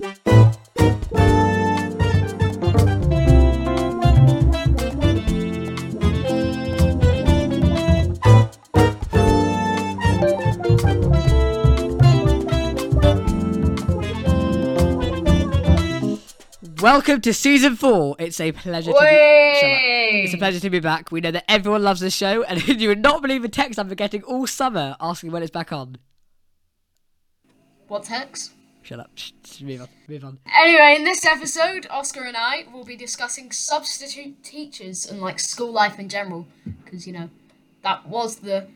Welcome to season four. It's a pleasure to be. It's a pleasure to be back. We know that everyone loves this show, and you would not believe the text I'm getting all summer asking when it's back on. What's hex? Shut up. Move on. Move on. Anyway, in this episode, Oscar and I will be discussing substitute teachers and like school life in general, because you know that was the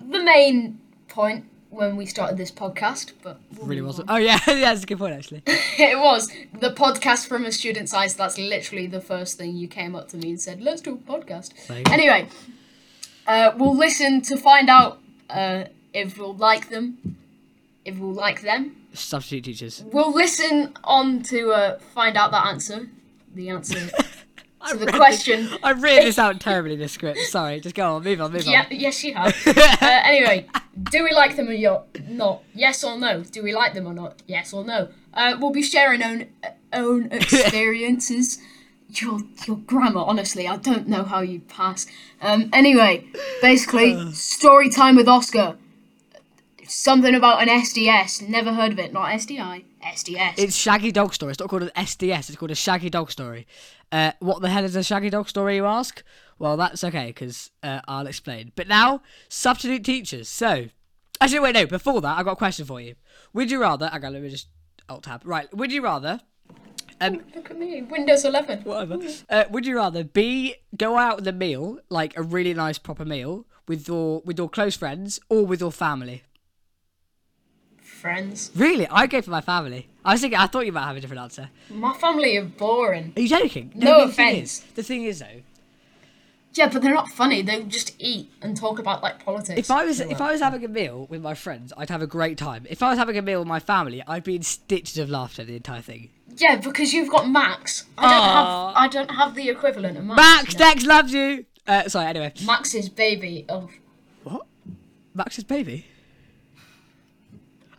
the main point when we started this podcast. But we'll Really wasn't. on. Oh yeah, yeah, that's a good point actually. it was the podcast from a student's eyes. That's literally the first thing you came up to me and said, "Let's do a podcast." Same. Anyway, uh, we'll listen to find out uh, if we'll like them, if we'll like them. Substitute teachers. We'll listen on to uh, find out that answer. The answer. I the read question- This, I read this out terribly. This script. Sorry. Just go on. Move on. Move on. yeah, on. yes, you have. uh, anyway, do we like them or not? Yes or no? Do we like them or not? Yes or no? Uh, we'll be sharing own own experiences. your your grammar, honestly, I don't know how you pass. Um, anyway, basically, story time with Oscar. Something about an SDS. Never heard of it. Not SDI. SDS. It's Shaggy Dog Story. It's not called an SDS. It's called a Shaggy Dog Story. Uh, what the hell is a Shaggy Dog Story, you ask? Well, that's okay because uh, I'll explain. But now, substitute teachers. So, actually, wait, no. Before that, I got a question for you. Would you rather? Okay, let me just alt tab. Right. Would you rather? Um, Look at me, Windows 11. whatever. Uh, would you rather be go out with a meal, like a really nice proper meal, with your with your close friends, or with your family? Friends. Really, I go for my family. I was thinking, I thought you might have a different answer. My family are boring. Are you joking? No the thing offence. is- the thing is, though, Yeah, but they're not funny. They just eat and talk about like politics. if I was if I was having a meal with my friends, I'd have a great time. If I was having a meal with my family, I'd be in stitches of laughter the entire thing. yeah, because you've got Max. I don't have. I don't have the equivalent of Max. Max, you know. Dex loves you. Uh, sorry. Anyway, Max's baby. Oh, what? Max's baby.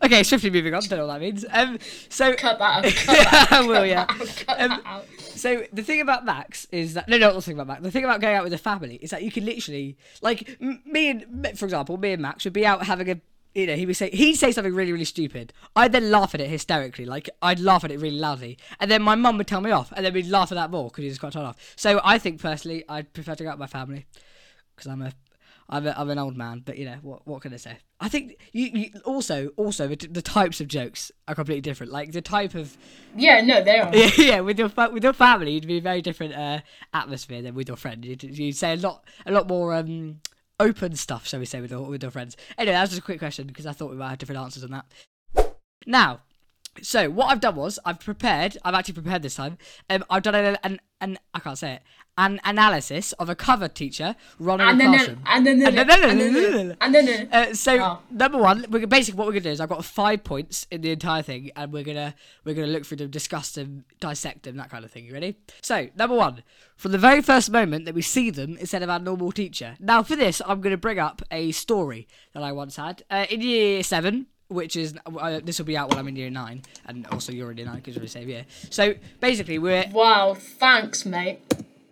Okay, swiftly moving on. Don't know what that means. Um, so cut that out. Cut that out. I will, yeah. Out, Um. So the thing about Max is that no, no, not the thing about Max. The thing about going out with a family is that you can literally, like, m- me and, for example, me and Max would be out having a, you know, he would say he'd say something really, really stupid. I'd then laugh at it hysterically, like I'd laugh at it really loudly, and then my mum would tell me off, and then we'd laugh at that more because he was quite turned off. So I think personally, I'd prefer to go out with my family because I'm a. I'm, a, I'm an old man, but you know what? What can I say? I think you, you also also the, the types of jokes are completely different. Like the type of Yeah, no, they are. yeah, with your fa- with your family, you'd be a very different uh, atmosphere than with your friend. You'd, you'd say a lot a lot more um, open stuff, shall we say, with your with your friends. Anyway, that was just a quick question because I thought we might have different answers on that. Now, so what I've done was I've prepared. I've actually prepared this time. Um, I've done an, an, an I can't say it. An analysis of a cover teacher running And a then, classroom. and then, and then, and then, and then, Uh, so Oh. number one, we're, basically what we're gonna do is I've got five points in the entire thing, and we're gonna we're gonna look through them, discuss them, dissect them, that kind of thing. You ready? So number one, from the very first moment that we see them instead of our normal teacher. Now for this, I'm gonna bring up a story that I once had uh, in year seven. Which is uh, this will be out while I'm in year nine, and also you're in year nine because you're in the same year. So basically, we're Wow, thanks, mate.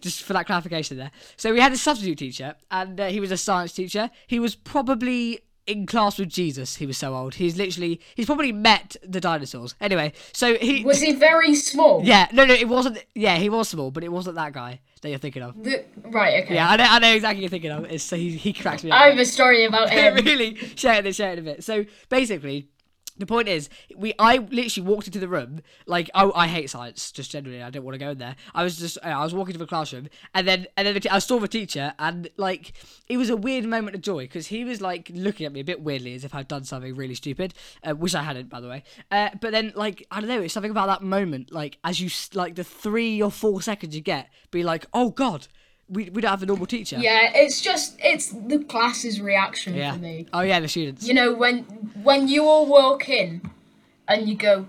just for that clarification there. So we had a substitute teacher, and uh, he was a science teacher. He was probably in class with Jesus. He was so old. He's literally he's probably met the dinosaurs. Anyway, so he Was he very small? yeah no no it wasn't yeah he was small, but it wasn't that guy that you're thinking of. The, right, okay. Yeah, I know I know exactly what you're thinking of. It's, so he he cracks me up. I have a story about him. really share it, share it a bit. So basically, the point is, we I literally walked into the room like I, I hate science just generally. I don't want to go in there. I was just I was walking to the classroom and then and then the t- I saw the teacher and like it was a weird moment of joy because he was like looking at me a bit weirdly as if I'd done something really stupid, uh, which I hadn't by the way. Uh, but then like I don't know, it's something about that moment like as you like the three or four seconds you get, be like oh god. We, we don't have a normal teacher. Yeah, it's just it's the class's reaction Yeah. for me. Oh yeah, the students. You know when when you all walk in and you go,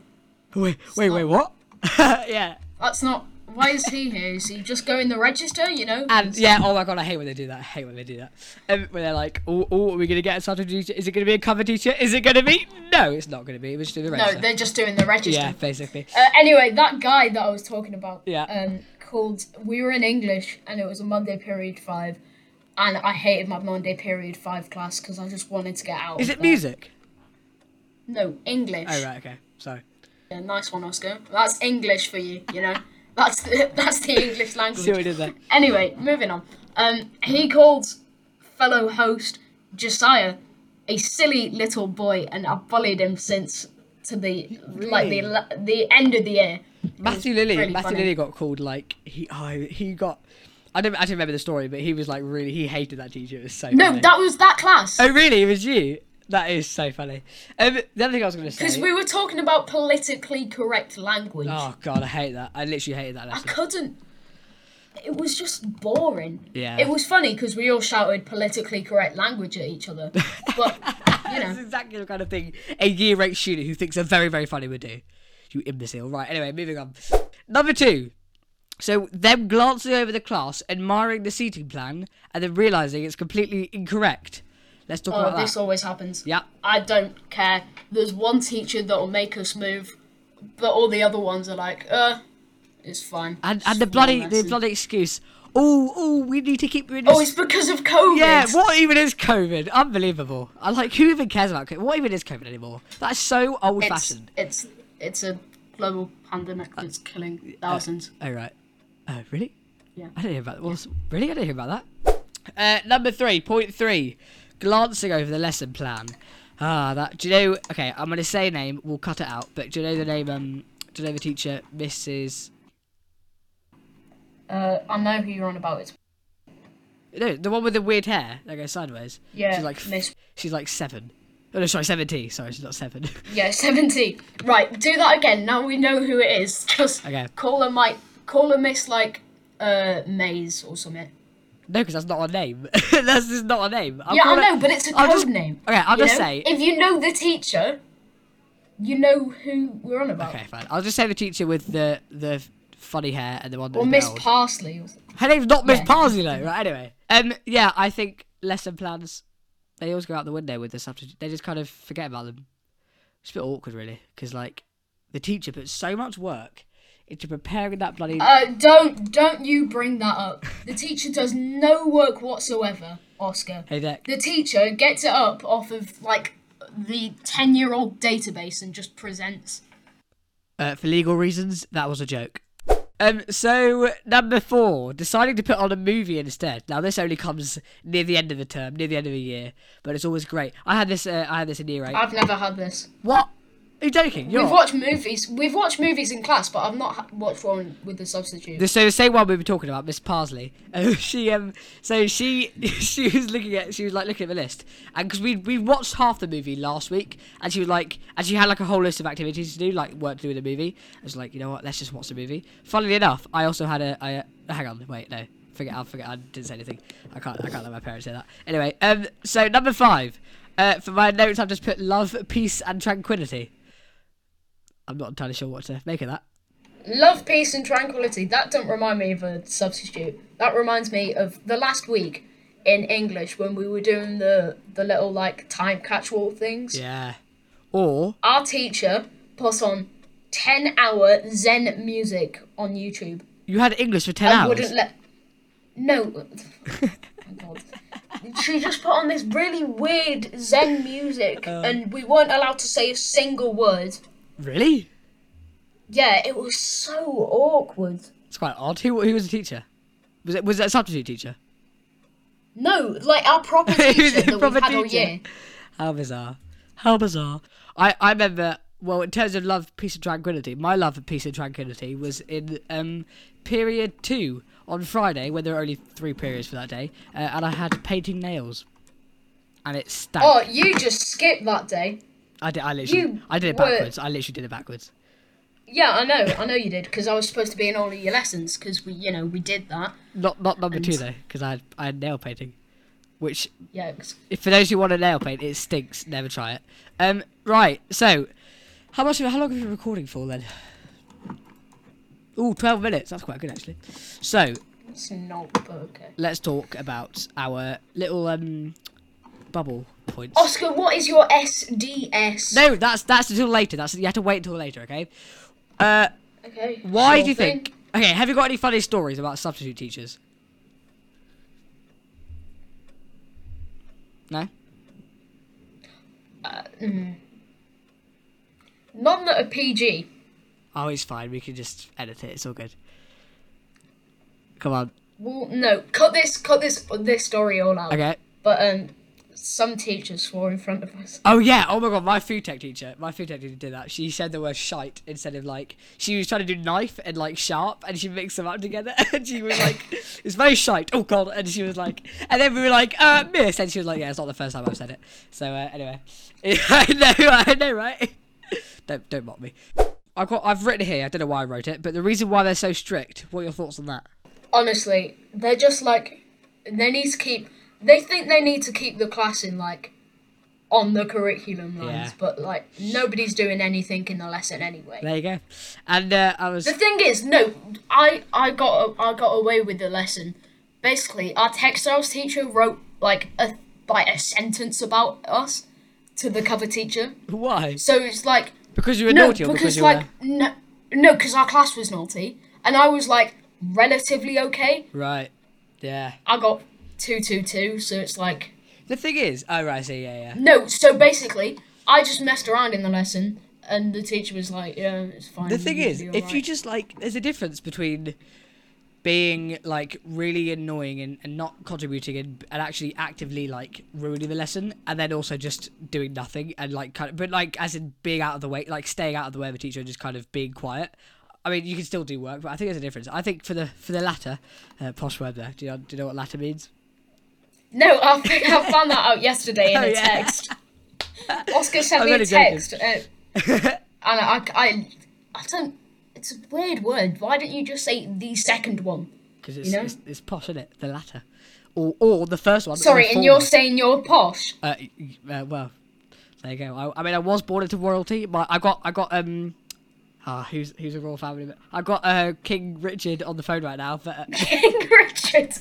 Wait, wait, wait, what? yeah. that's not Why is he here? Is he just going the register? You know. And yeah, oh my god, I hate when they do that. I hate when they do that. Um, when they're like, oh, oh, are we gonna get a subject teacher? Is it gonna be a cover teacher? Is it gonna be? No, it's not gonna be. We're just doing the register. no, they're just doing the register. yeah, basically. Uh, anyway, that guy that I was talking about. Yeah. Um, called. We were in English, and it was a Monday period five, and I hated my Monday period five class because I just wanted to get out. Is it there. music? No, English. Oh right, okay. Sorry. Yeah, nice one, Oscar. That's English for you. You know, that's the, that's the English language. See what did there? Anyway, moving on. Um, he called fellow host Josiah a silly little boy, and I've bullied him since to the like the the end of the year. Matthew Lilly. really Matthew funny. Lilly got called like he. Oh, he got. I don't. I don't remember the story, but he was like really. He hated that teacher. It was so. No, funny. that was that class. Oh really? It was you. That is so funny. Um, the other thing I was going to say. Because we were talking about politically correct language. Oh god, I hate that. I literally hated that Lesson. I couldn't. It was just boring. Yeah. It was funny because we all shouted politically correct language at each other. But, you That's know. exactly the kind of thing a year eight student who thinks they're very, very funny would do. You imbecile. Right, anyway, moving on. Number two. So, them glancing over the class, admiring the seating plan, and then realising it's completely incorrect. Let's talk Oh, about this that. always happens. Yeah. I don't care. There's one teacher that'll make us move, but all the other ones are like, uh, it's fine. And, It's and the one bloody the bloody excuse. Oh, oh, we need to keep doing this. Oh, it's because of COVID. yeah, what even is COVID? Unbelievable. I like who even cares about COVID? What even is COVID anymore? That's so old It's, fashioned. it's it's a global pandemic that's killing thousands. Oh right. Oh really? Yeah. I didn't hear about that. What's, really? I didn't hear about that. Uh, number three, point three, glancing over the lesson plan. Ah, that. Do you know? Okay, I'm gonna say a name. We'll cut it out. But do you know the name? Um, do you know the teacher, Mrs. Uh, I know who you're on about. It's No, the one with the weird hair that goes sideways. yeah, She's like Miss. she's like seven. Oh no, sorry, seventy. Sorry, she's not seven. Yeah, seventy. Right, do that again. Now we know who it is. Just Okay. call her Mike. Call her Miss like uh Maze or something. No, because that's not a name. that's just not a name. I'll yeah, I know, but it's a code just- name. Okay, I'll just know? say. if you know the teacher, you know who we're on about. Okay, fine. I'll just say the teacher with the the funny hair and the one that Or Miss. Parsley. Her name's not Miss Yeah. Parsley though, right? Anyway, um, yeah, I think lesson plans they always go out the window with the substitute. They just kind of forget about them. It's a bit awkward, really, because like the teacher puts so much work into preparing that bloody. Uh, don't don't you bring that up. The teacher does no work whatsoever, Oscar. hey, Deck. The teacher gets it up off of like the ten-year-old database and just presents. Uh, for legal reasons, that was a joke. Um, so number four, deciding to put on a movie instead. Now this only comes near the end of the term, near the end of the year, but it's always great. I had this. Uh, I had this in year eight. I've never had this. what? Are you joking? You're We've watched movies. We've watched movies in class, but I've not ha- watched one with the substitute. The, so the same one we were talking about, Miss Parsley. Uh, she um, so she she was looking at she was like looking at the list, and because we we watched half the movie last week, and she was like, and she had like a whole list of activities to do, like work to do in the movie. I was like, you know what, let's just watch the movie. Funnily enough, I also had a I uh, hang on, wait, no, forget, I'll forget, I didn't say anything. I can't I can't let my parents say that. Anyway, um, so number five, uh, for my notes, I've just put love, peace, and tranquility. I'm not entirely sure what to make of that. Love, peace, and tranquility. That don't remind me of a substitute. That reminds me of the last week in English when we were doing the the little like time catch-all things. Yeah. Or Our teacher put on ten hour Zen music on YouTube. you had English for ten and hours. wouldn't let. No. oh God. She just put on this really weird Zen music, Uh. and we weren't allowed to say a single word. Really? Yeah, it was so awkward. It's quite odd. Who, who was the teacher? Was it was it a substitute teacher? No, like our proper teacher that proper we've had all year. How bizarre. How bizarre. I, I remember well in terms of love, peace and tranquility, my love for peace and tranquility was in um period two on Friday when there were only three periods for that day, uh, and I had painting nails. And it stank. Oh, you just skipped that day. I did I literally you I did it were- backwards. I literally did it backwards. Yeah, I know, I know you did, because I was supposed to be in all of your lessons, because we, you know, we did that. Not not number two though, because I had I had nail painting. Which Yeah, if for those who want a nail paint, it stinks. Never try it. Um, right. So, how much? How long have you been recording for then? Ooh, 12 minutes. That's quite good actually. So It's not, okay. let's talk about our little um bubble points. Oscar, what is your SDS? No, that's that's until later. That's you have to wait until later. Okay. Uh, Okay. why sure do you thing. think? Okay, have you got any funny stories about substitute teachers? No. None that are PG. Oh, it's fine. We can just edit it. It's all good. Come on. Well, no, cut this, cut this, this story all out. Okay. But um, some teachers swore in front of us. Oh yeah. Oh my god. My food tech teacher. My food tech teacher did that. She said the word shite instead of like. She was trying to do knife and like sharp, and she mixed them up together. And she was like, "It's very shite." Oh god. And she was like, and then we were like, "Uh, miss," and she was like, "Yeah, it's not the first time I've said it." So uh, anyway, I know, I know, right? don't don't mock me. I've got. I've written here. I don't know why I wrote it, but the reason why they're so strict. What are your thoughts on that? Honestly, they're just like they need to keep. They think they need to keep the class in like on the curriculum lines, Yeah. but like nobody's doing anything in the lesson anyway. There you go. And uh, I was. The thing is, no, I I got I got away with the lesson. Basically, our textiles teacher wrote like a like a sentence about us to the cover teacher. Why? So it's like Because you were no, naughty or because, because you like were. no, no, because our class was naughty, and I was like relatively okay. Right. Yeah. I got two two two, so it's like The thing is, oh right, I see, yeah, yeah. no. So basically, I just messed around in the lesson, and the teacher was like, "Yeah, it's fine." The thing is, if you just like, there's a difference between being like really annoying and, and not contributing and, and actually actively like ruining the lesson, and then also just doing nothing and like kind of, but like as in being out of the way, like staying out of the way of the teacher and just kind of being quiet. I mean, you can still do work, but I think there's a difference. I think for the for the latter, uh, posh word there. Do you, know, do you know what latter means? No, I I found that out yesterday in Oh, a yeah. text. Oscar sent I'm me a text, uh, and I, I, I don't. It's a weird word. Why don't you just say the second one? Because it's, You know? it's it's posh, isn't it? The latter, or or the first one. Sorry, and you're saying you're posh. Uh, uh, well, there you go. I, I mean, I was born into royalty, but I got, I got, um, ah, who's who's a royal family? I got uh, King Richard on the phone right now. But uh, King Richard.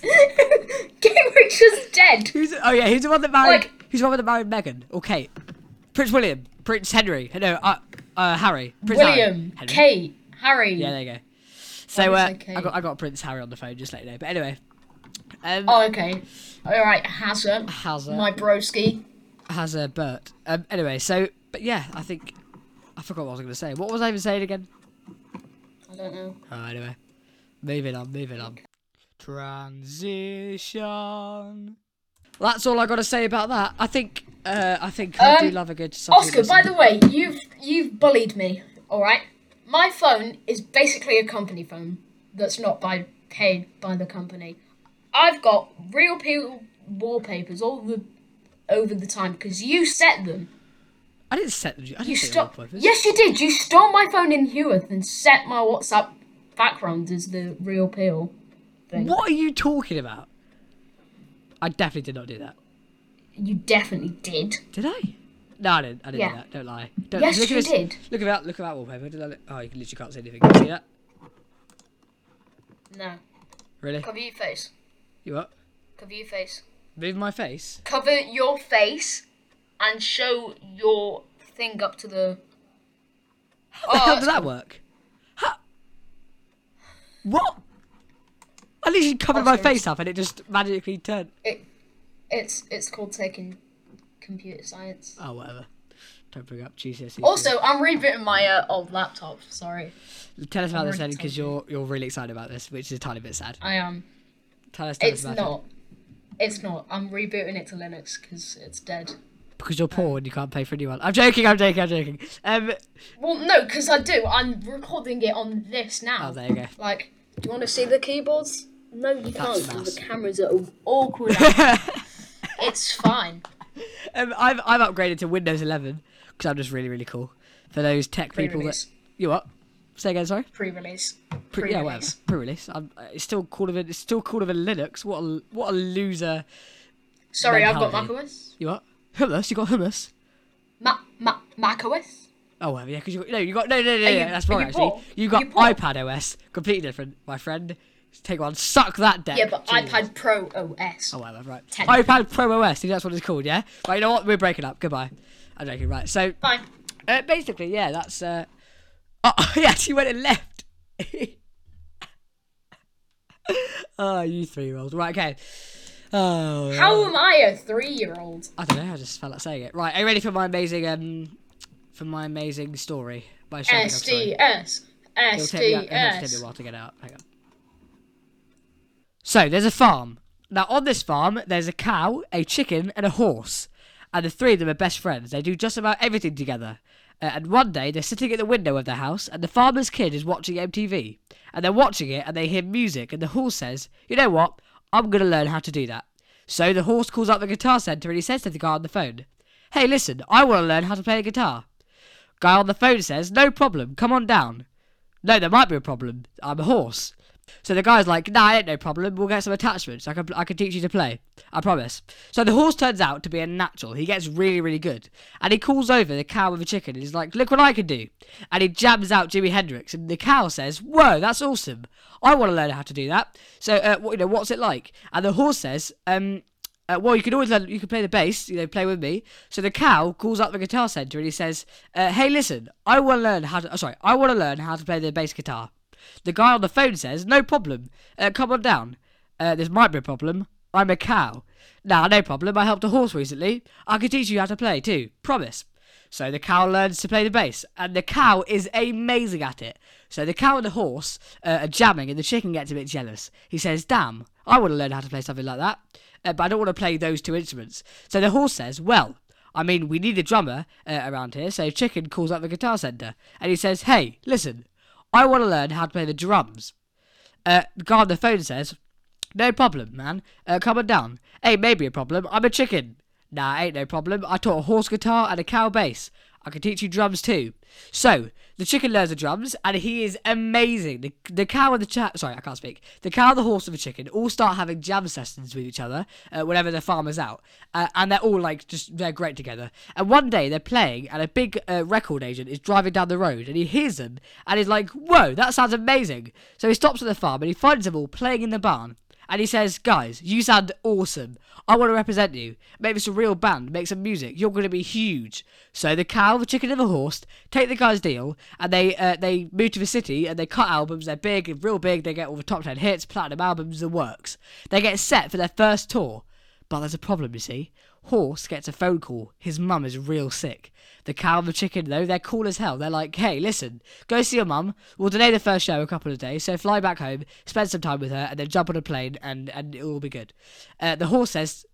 King Richard's dead. who's? Oh yeah, who's the one that married? Like- who's the one that married Meghan or Kate? Prince William, Prince Henry. No, uh, uh, Harry. Prince William, Harry. Kate, Harry. Yeah, there you go. So uh, I say I Kate? got I got Prince Harry on the phone. Just let you know. But anyway, um, Oh, okay. All right, Hazard. Hazard. My broski. has a Bert. Um, anyway, so but yeah, I think I forgot what I was going to say. What was I even saying again? I don't know. Oh, anyway, moving on, moving on. Transition. That's all I got to say about that. I think, uh, I think I do Um, love a good substitute Oscar, by the way, you've you've bullied me. All right. My phone is basically a company phone that's not by paid by the company. I've got real people wallpapers all the over the time because you set them. I didn't set them. I didn't You set stole. them Yes, you did. You stole my phone in Heworth and set my WhatsApp background as the real peel thing. What are you talking about? I definitely did not do that. You definitely did. Did I? No, I didn't. I didn't Yeah. do that. Don't lie. Don't, Yes, look you at this, did. Look at that. Look at that wallpaper. Did I look- oh, you literally can't see anything. Can you see that? No. Really? Cover your face. You what? Cover your face. Move my face? Cover your face and show your thing up to the. How the hell oh, did that work? How? What? I literally covered my face up and it just magically turned. It, it's it's called taking computer science. Oh, whatever. Don't bring up GCSE. Also, I'm rebooting my uh, old laptop. Sorry, tell us about this then, because you're you're really excited about this, which is a tiny bit sad. I am. Tell us, tell It's us about not. It's not. I'm rebooting it to Linux because it's dead. Because you're poor and you can't pay for a new one. I'm joking. I'm joking. I'm joking. Um. Well, no, because I do. I'm recording it on this now. Oh, there you go. Like, do you want to see the keyboards? No, you can't. 'cause nice. The cameras are awkward. it's fine. Um, I've I've upgraded to Windows 11 because I'm just really really cool. For those tech people that Pre-release. you what? Say again, sorry. Pre-release. Pre- yeah, whatever. Pre-release. Pre-release. I'm, uh, it's still cooler than it's still cooler than Linux. What a what a loser. Sorry, I've got Mentality. macOS. You what? Hummus? You got hummus? Ma- ma- macOS. Oh well, yeah, because you got no, you got no, no, no, no, you- that's are wrong you actually. poor? You Are got you poor? iPad OS, completely different, my friend. Take one, suck that deck. Yeah, but Jesus. iPad Pro OS. Oh whatever, right. Ten. iPad Pro OS, that's what it's called, yeah. Right, you know what? We're breaking up. Goodbye. I'm joking. Right, so Fine. uh, basically, yeah, that's. uh Oh, he actually went and left. oh, you three-year-old. Right, okay. Oh. How am I a three-year-old? I don't know. I just felt like saying it. Right, are you ready for my amazing um for my amazing story? My shopping story? SDS. It'll take, me, it'll take me a while to get out. Hang on. So there's a farm. Now on this farm, there's a cow, a chicken, and a horse, and the three of them are best friends. They do just about everything together. Uh, and one day they're sitting at the window of their house, and the farmer's kid is watching MTV, and they're watching it, and they hear music, and the horse says, "You know what? I'm gonna learn how to do that." So the horse calls up the guitar center, and he says to the guy on the phone, "Hey, listen, I want to learn how to play a guitar." Guy on the phone says, "No problem. Come on down." No, there might be a problem. I'm a horse. So the guy's like, nah, ain't no problem. We'll get some attachments. I can, I can teach you to play. I promise. So the horse turns out to be a natural. He gets really, really good. And he calls over the cow with the chicken. And he's like, look what I can do. And he jams out Jimi Hendrix. And the cow says, whoa, that's awesome. I want to learn how to do that. So, uh, you know, what's it like? And the horse says, um, uh, well, you can always learn, you can play the bass, you know, play with me. So the cow calls up the guitar center and he says, uh, "Hey, listen, I want to learn how to. Oh, sorry, I want to learn how to play the bass guitar." The guy on the phone says, "No problem. Uh, come on down. Uh, this might be a problem. I'm a cow. Nah, no problem. I helped a horse recently. I can teach you how to play too. Promise." So the cow learns to play the bass, and the cow is amazing at it. So the cow and the horse uh, are jamming, and the chicken gets a bit jealous. He says, "Damn, I want to learn how to play something like that, uh, but I don't want to play those two instruments." So the horse says, "Well, I mean, we need a drummer uh, around here." So chicken calls up the guitar center, and he says, "Hey, listen, I want to learn how to play the drums." Uh, the guy on the phone says, no problem, man. Uh, come on down. Ain't maybe a problem. I'm a chicken. Nah, ain't no problem. I taught a horse guitar and a cow bass. I can teach you drums too. So, the chicken learns the drums, and he is amazing. The, the cow and the cha- sorry, I can't speak. The cow, the horse, and the chicken all start having jam sessions with each other uh, whenever the farmer's out, uh, and they're all like just they're great together. And one day they're playing, and a big uh, record agent is driving down the road, and he hears them, and he's like, "Whoa, that sounds amazing!" So he stops at the farm, and he finds them all playing in the barn. And he says, Guys, you sound awesome. I want to represent you. Make this a real band. Make some music. You're going to be huge. So the cow, the chicken, and the horse take the guy's deal and they uh, they move to the city and they cut albums. They're big, real big. They get all the top 10 hits, platinum albums, the works. They get set for their first tour. But there's a problem, you see. Horse gets a phone call. His mum is real sick. The cow and the chicken, though, they're cool as hell. They're like, hey, listen, go see your mum. We'll delay the first show a couple of days, so fly back home, spend some time with her, and then jump on a plane, and, and it'll all be good. Uh, the horse says,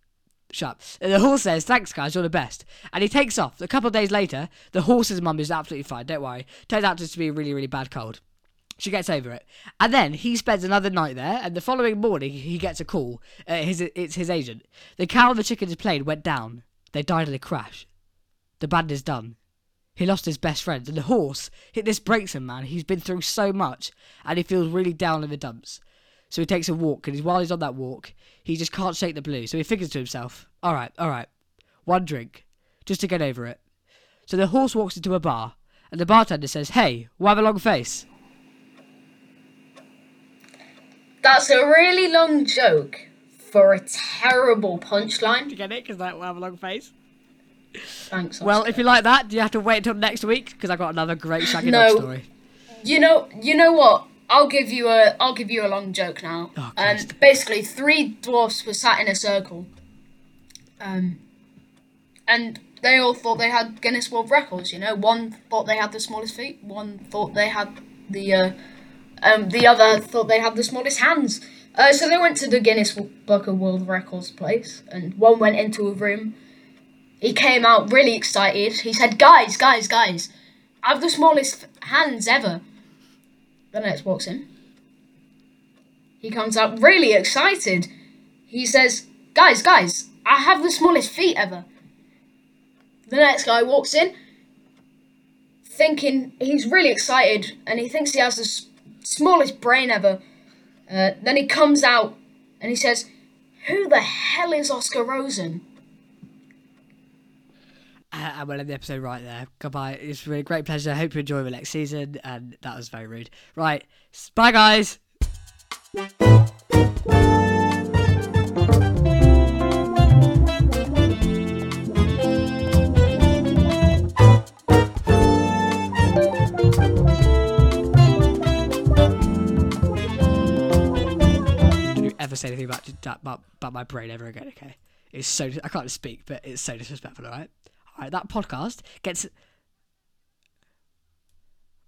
Shut up. Uh, The horse says, Thanks, guys, you're the best. And he takes off. A couple of days later, the horse's mum is absolutely fine, don't worry. Turns out just to be a really, really bad cold. She gets over it, and then he spends another night there. And the following morning, he gets a call. Uh, his it's his agent. The cow and the chicken's plane went down. They died in a crash. The band is done. He lost his best friend, and the horse. This breaks him, man. He's been through so much, and he feels really down in the dumps. So he takes a walk, and while he's on that walk, he just can't shake the blues. So he figures to himself, "All right, all right, one drink, just to get over it." So the horse walks into a bar, and the bartender says, "Hey, we'll have a long face." That's a really long joke for a terrible punchline. you get it? Because that will have a long face. Thanks. Well, if you like that, do you have to wait until next week? Because I've got another great Shaggy No. Dog story. you know, you know what? I'll give you a, I'll give you a long joke now. Oh, um, basically, three dwarfs were sat in a circle. Um, and they all thought they had Guinness World Records. You know, one thought they had the smallest feet, one thought they had the, uh, um, the other thought they had the smallest hands. Uh, so they went to the Guinness Book of World Records place, and one went into a room. He came out really excited. He said, "Guys, guys, guys, I have the smallest hands ever." The next walks in. He comes out really excited. He says, Guys, guys, I have the smallest feet ever. The next guy walks in, thinking he's really excited and he thinks he has the smallest brain ever. Uh, then he comes out and he says, Who the hell is Oscar Rosen? Uh, and we'll end the episode right there. Goodbye. It's been a great pleasure. I hope you enjoy the next season. And that was very rude. Right. Bye, guys. About my brain ever again, okay? It's so I can't speak, but it's so disrespectful. All right, all right. That podcast gets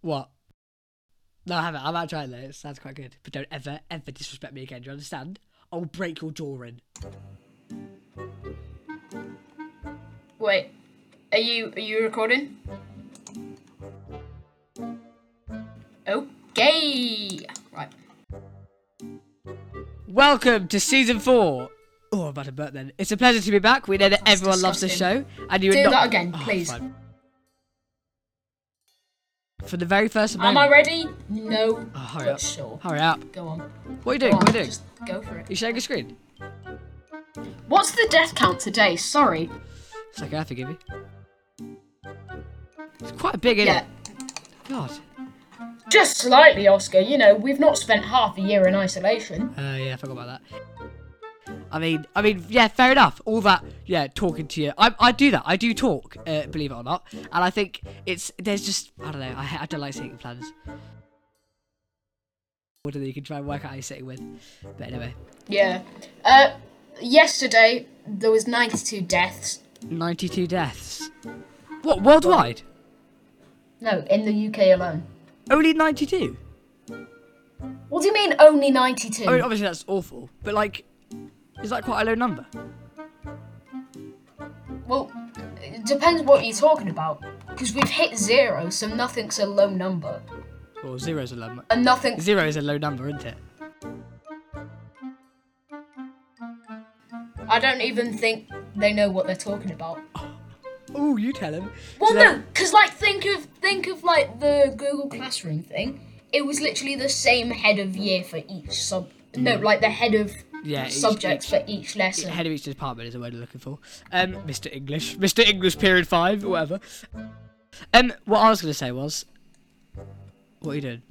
what? No, I haven't. I'm out trying though. It sounds quite good, but don't ever, ever disrespect me again. Do you understand? I'll break your jaw in. Wait, are you are you recording? Okay. Right. Welcome to season four. Oh, I'm about to burp then. It's a pleasure to be back. We know that That's everyone loves the show, and you Do are not. that again, Oh, please. fine. For the very first time. Am. I ready? No. Oh, hurry up. sure. Hurry up. Go on. What are you doing? on, What are you doing? Just go for it. you sharing a screen? What's the death count today? Sorry. It's okay, I forgive you. It's quite a big, isn't Yeah. it? God. Just slightly, Oscar. You know, we've not spent half a year in isolation. Uh, yeah, I forgot about that. I mean, I mean, yeah, fair enough. All that, yeah, talking to you. I, I do that. I do talk, uh, believe it or not. And I think it's there's just I don't know. I, I don't like sitting plans. What you can try and work out how you're sitting with. But anyway, Yeah. Uh, yesterday there was 92 deaths. 92 deaths. What worldwide? No, in the UK alone. Only 92. What do you mean only 92? I mean, obviously that's awful, but like, is that quite a low number? Well, it depends what you're talking about. Because we've hit zero, so nothing's a low number. Well, zero's a low. number. And nothing. Zero is a low number, isn't it? I don't even think they know what they're talking about. Oh. Oh, you tell him. Well, no, because like think of think of like the Google Classroom thing. It was literally the same head of year for each sub. No, like the head of Yeah, each- subjects each- for each lesson. The head of each department is the word I'm looking for. Um, Mr. English, Mr. English, period five, or whatever. Um, what I was gonna say was, what are you doing?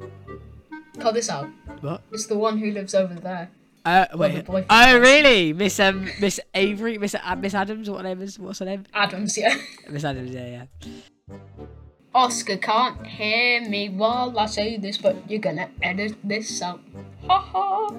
Cut this out. What? It's the one who lives over there. Uh, wait. Oh, really? Miss um, Miss Avery, Miss uh, Miss Adams, what name is? What's her name? Adams, yeah. Miss Adams, yeah, yeah. Oscar can't hear me while I say this, but you're gonna edit this out. Ha ha.